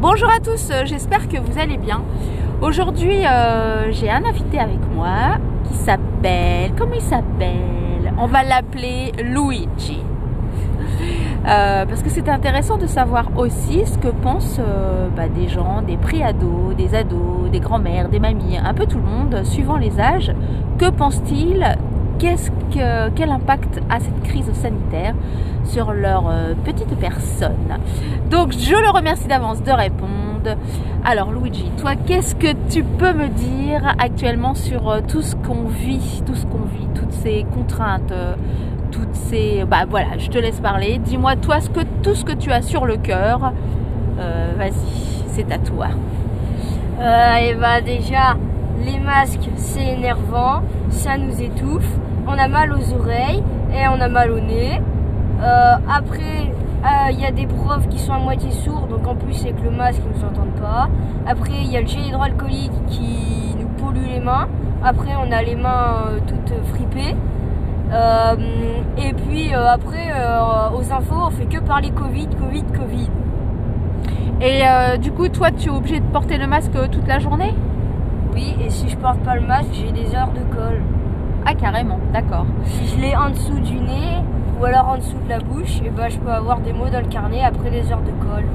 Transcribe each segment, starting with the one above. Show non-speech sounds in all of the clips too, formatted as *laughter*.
Bonjour à tous, euh, j'espère que vous allez bien. Aujourd'hui, euh, j'ai un invité avec moi qui s'appelle. Comment il s'appelle? On va l'appeler Luigi. Euh, parce que c'est intéressant de savoir aussi ce que pensent bah, des gens, des pré-ados, des ados, des grands-mères, des mamies, un peu tout le monde, suivant les âges. Que que, Quel impact a cette crise sanitaire sur leur petite personne? Donc je le remercie d'avance de répondre. Alors Luigi, toi, qu'est-ce que tu peux me dire actuellement sur euh, tout ce qu'on vit, tout ce qu'on vit, toutes ces contraintes euh, toutes ces... Bah voilà, je te laisse parler. Dis-moi toi tout ce que tu as sur le cœur. Euh, Vas-y, c'est à toi. Euh, et bah déjà, les masques, c'est énervant, ça nous étouffe, on a mal aux oreilles et on a mal au nez. Après, il y a des profs qui sont à moitié sourds, donc en plus avec le masque, ils ne nous entendent pas. Après, il y a le gel hydroalcoolique qui nous pollue les mains. Après, on a les mains euh, toutes fripées. Euh, et puis euh, après, euh, aux infos, on fait que parler Covid, Covid, Covid. Et euh, du coup, toi, tu es obligé de porter le masque euh, toute la journée? Oui, et si je porte pas le masque, j'ai des heures de colle. Ah, carrément, d'accord. Si je l'ai en dessous du nez ou alors en dessous de la bouche, et ben je peux avoir des mots dans le carnet après les heures de colle.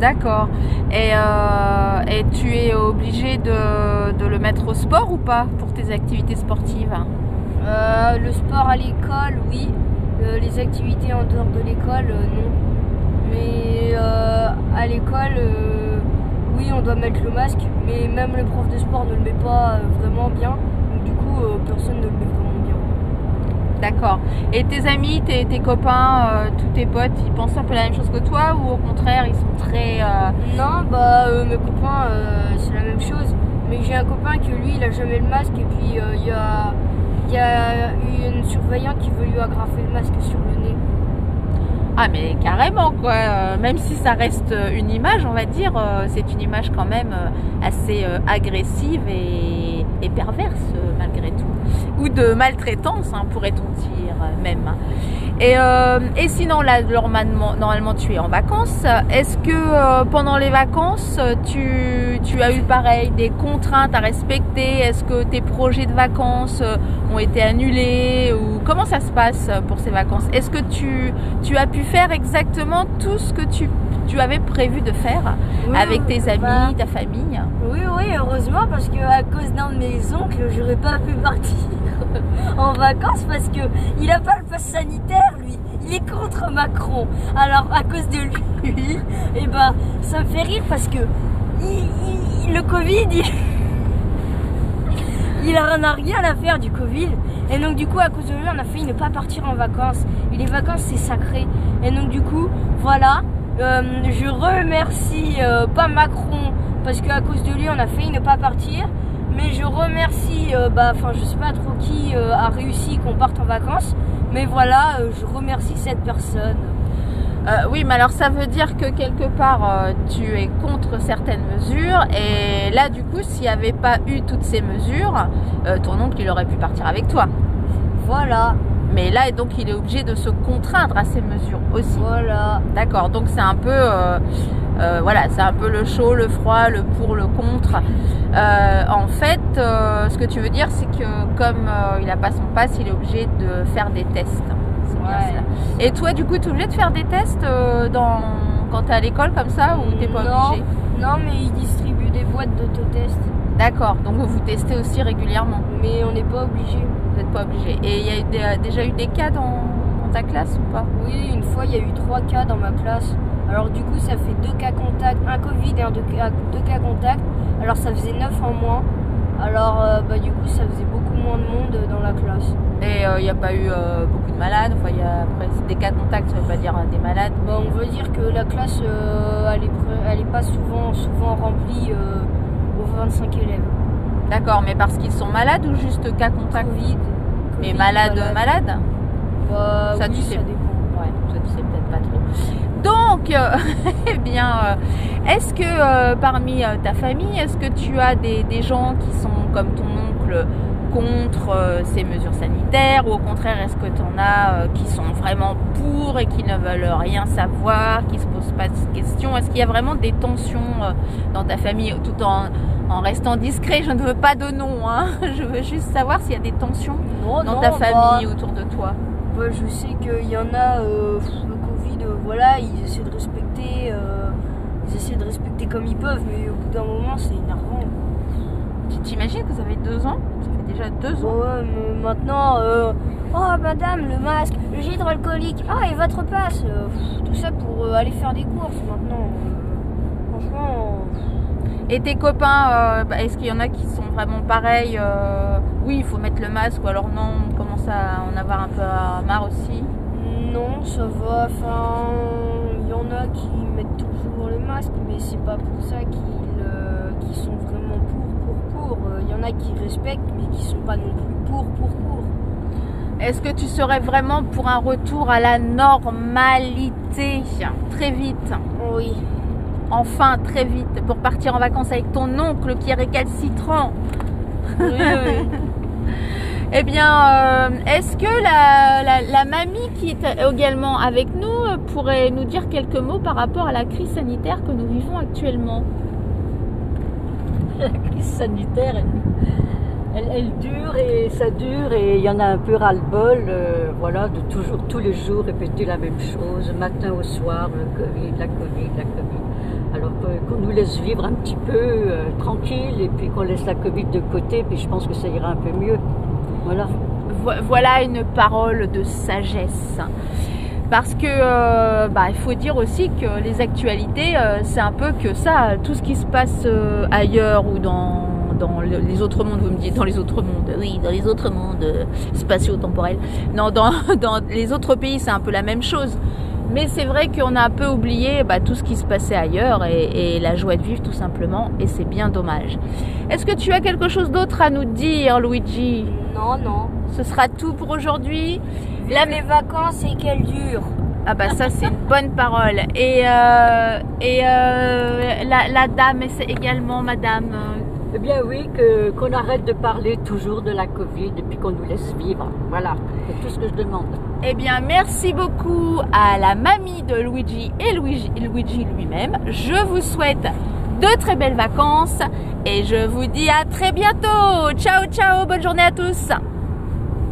D'accord. Et, euh, et tu es obligé de, de le mettre au sport ou pas pour tes activités sportives? Euh, le sport à l'école, oui. Euh, les activités en dehors de l'école, non. Mais à l'école, oui, on doit mettre le masque, mais même le prof de sport ne le met pas vraiment bien. Donc du coup, personne ne le met. D'accord. Et tes amis, tes, tes copains, euh, tous tes potes, ils pensent un peu la même chose que toi ou au contraire, ils sont très... euh, Non, bah euh, mes copains, c'est la même chose. Mais j'ai un copain que lui, il a jamais le masque et puis il y a il y a une surveillante qui veut lui agrafer le masque sur le nez. Ah mais carrément quoi, Euh, même si ça reste une image, on va dire, euh, c'est une image quand même euh, assez agressive et, et perverse malgré tout. Ou de maltraitance, hein, pourrait-on dire euh, même. Et, euh, et sinon là, normalement, normalement tu es en vacances. Est-ce que euh, pendant les vacances, tu, tu as eu pareil des contraintes à respecter? Est-ce que tes projets de vacances ont été annulés ou comment ça se passe pour ces vacances? Est-ce que tu, tu as pu faire exactement tout ce que tu, tu avais prévu de faire Oui, avec tes amis, bah, ta famille? Oui, oui, heureusement, parce que à cause d'un de mes oncles, j'aurais pas pu partir *laughs* en vacances parce que il a pas le pass sanitaire, lui. Il est contre Macron. Alors, à cause de lui, *laughs* et ben, ça me fait rire parce que le Covid, il, *laughs* il a rien à faire du Covid. Et donc, du coup, à cause de lui, on a failli ne pas partir en vacances. Et les vacances, c'est sacré. Et donc, du coup, voilà. Euh, je remercie euh, pas Macron parce qu'à cause de lui, on a failli ne pas partir. Mais je remercie, euh, bah, enfin, je sais pas trop qui euh, a réussi qu'on parte en vacances. Mais voilà, euh, je remercie cette personne. Oui, mais alors ça veut dire que quelque part tu es contre certaines mesures et là du coup s'il n'y avait pas eu toutes ces mesures, ton oncle il aurait pu partir avec toi. Voilà, Mais là donc il est obligé de se contraindre à ces mesures aussi. voilà. D'accord, donc c'est un peu euh, euh, voilà, c'est un peu le chaud, le froid, le pour, le contre. Euh, en fait, euh, ce que tu veux dire c'est que comme il n'a pas son passe, il est obligé de faire des tests. C'est bien Ouais. cela. Et toi, du coup, tu es obligé de faire des tests dans... quand tu es à l'école comme ça ou t'es pas Non. obligé? Non, mais ils distribuent des boîtes d'autotest. D'accord, donc vous testez aussi régulièrement? Mais on n'est pas obligé. Vous n'êtes pas obligé. Et il y a eu des- déjà eu des cas dans, dans ta classe ou pas? Oui, une fois, il y a eu trois cas dans ma classe. Alors du coup, ça fait deux cas contacts, un Covid et un deux cas, deux cas contacts. Alors ça faisait neuf en moins. Alors euh, bah du coup, ça faisait beaucoup moins de monde dans la classe. Et il n'y a pas eu euh, beaucoup de malades? Enfin, il y a après, des cas de contact, ça veut pas dire euh, des malades. Bah, on veut dire que la classe, euh, elle, est pré- elle est pas souvent, souvent remplie euh, aux 25 élèves. D'accord, mais parce qu'ils sont malades ou juste cas contact? Covid. Mais malades, malade. malades? Bah, Ça, oui, tu sais. ça dépend. Ouais, ça tu sais peut-être pas trop. Donc, euh, *laughs* eh bien, euh, est-ce que euh, parmi ta famille, est-ce que tu as des, des gens qui sont comme ton oncle contre euh, ces mesures sanitaires ou au contraire est-ce que tu en as euh, qui sont vraiment pour et qui ne veulent rien savoir, qui se posent pas de questions? Est-ce qu'il y a vraiment des tensions dans ta famille tout en, en restant discret? Je ne veux pas de nom, hein. *laughs* je veux juste savoir s'il y a des tensions Non, dans non, ta bah, famille autour de toi. bah, je sais qu'il y en a, voilà, ils essaient de respecter, euh, ils essaient de respecter comme ils peuvent, mais au bout d'un moment, c'est énervant. Tu t'imagines que ça fait deux ans? Ça fait déjà deux ans. Ouais, mais maintenant, euh, oh madame, le masque, le gel hydroalcoolique, ah et votre passe, euh, pff, tout ça pour aller faire des courses maintenant. franchement, Et tes copains, euh, bah, est-ce qu'il y en a qui sont vraiment pareils euh, Oui, il faut mettre le masque ou alors non, on commence à en avoir un peu euh, marre aussi? Non, ça va. Enfin, il y en a qui mettent toujours le masque, mais c'est pas pour ça qu'ils euh, sont vraiment pour, pour, pour. Euh, Il y en a qui respectent, mais qui sont pas non plus pour, pour, pour. Est-ce que tu serais vraiment pour un retour à la normalité? Très vite Oui. Enfin, très vite, pour partir en vacances avec ton oncle qui est récalcitrant. Oui, oui. *laughs* Eh bien, euh, est-ce que la, mamie qui est également avec nous euh, pourrait nous dire quelques mots par rapport à la crise sanitaire que nous vivons actuellement? La crise sanitaire, elle, dure et ça dure et il y en a un peu ras-le-bol, euh, voilà, de toujours, tous les jours répéter la même chose, matin au soir, le Covid, la Covid, la Covid. Alors qu'on nous laisse vivre un petit peu tranquille et puis qu'on laisse la Covid de côté, puis je pense que ça ira un peu mieux. Voilà. Vo- Voilà une parole de sagesse. Parce que euh, bah, il faut dire aussi que les actualités, euh, c'est un peu que ça, tout ce qui se passe euh, ailleurs ou dans, dans le- les autres mondes, vous me dites dans les autres mondes, oui, dans les autres mondes spatio-temporels. Non, dans, *laughs* dans les autres pays, c'est un peu la même chose. Mais c'est vrai qu'on a un peu oublié bah, tout ce qui se passait ailleurs et, et la joie de vivre tout simplement, et c'est bien dommage. Est-ce que tu as quelque chose d'autre à nous dire, Luigi? Non, non. ce sera tout pour aujourd'hui. Vive les vacances et qu'elles durent. Ah bah ça c'est une bonne parole. Et, euh, et euh, la, la dame c'est également madame. Eh bien oui, qu'on arrête de parler toujours de la Covid et puis qu'on nous laisse vivre. Voilà, c'est tout ce que je demande. Eh bien merci beaucoup à la mamie de Luigi et Luigi, Luigi lui-même. Je vous souhaite de très belles vacances et je vous dis à très bientôt. Ciao ciao, bonne journée à tous.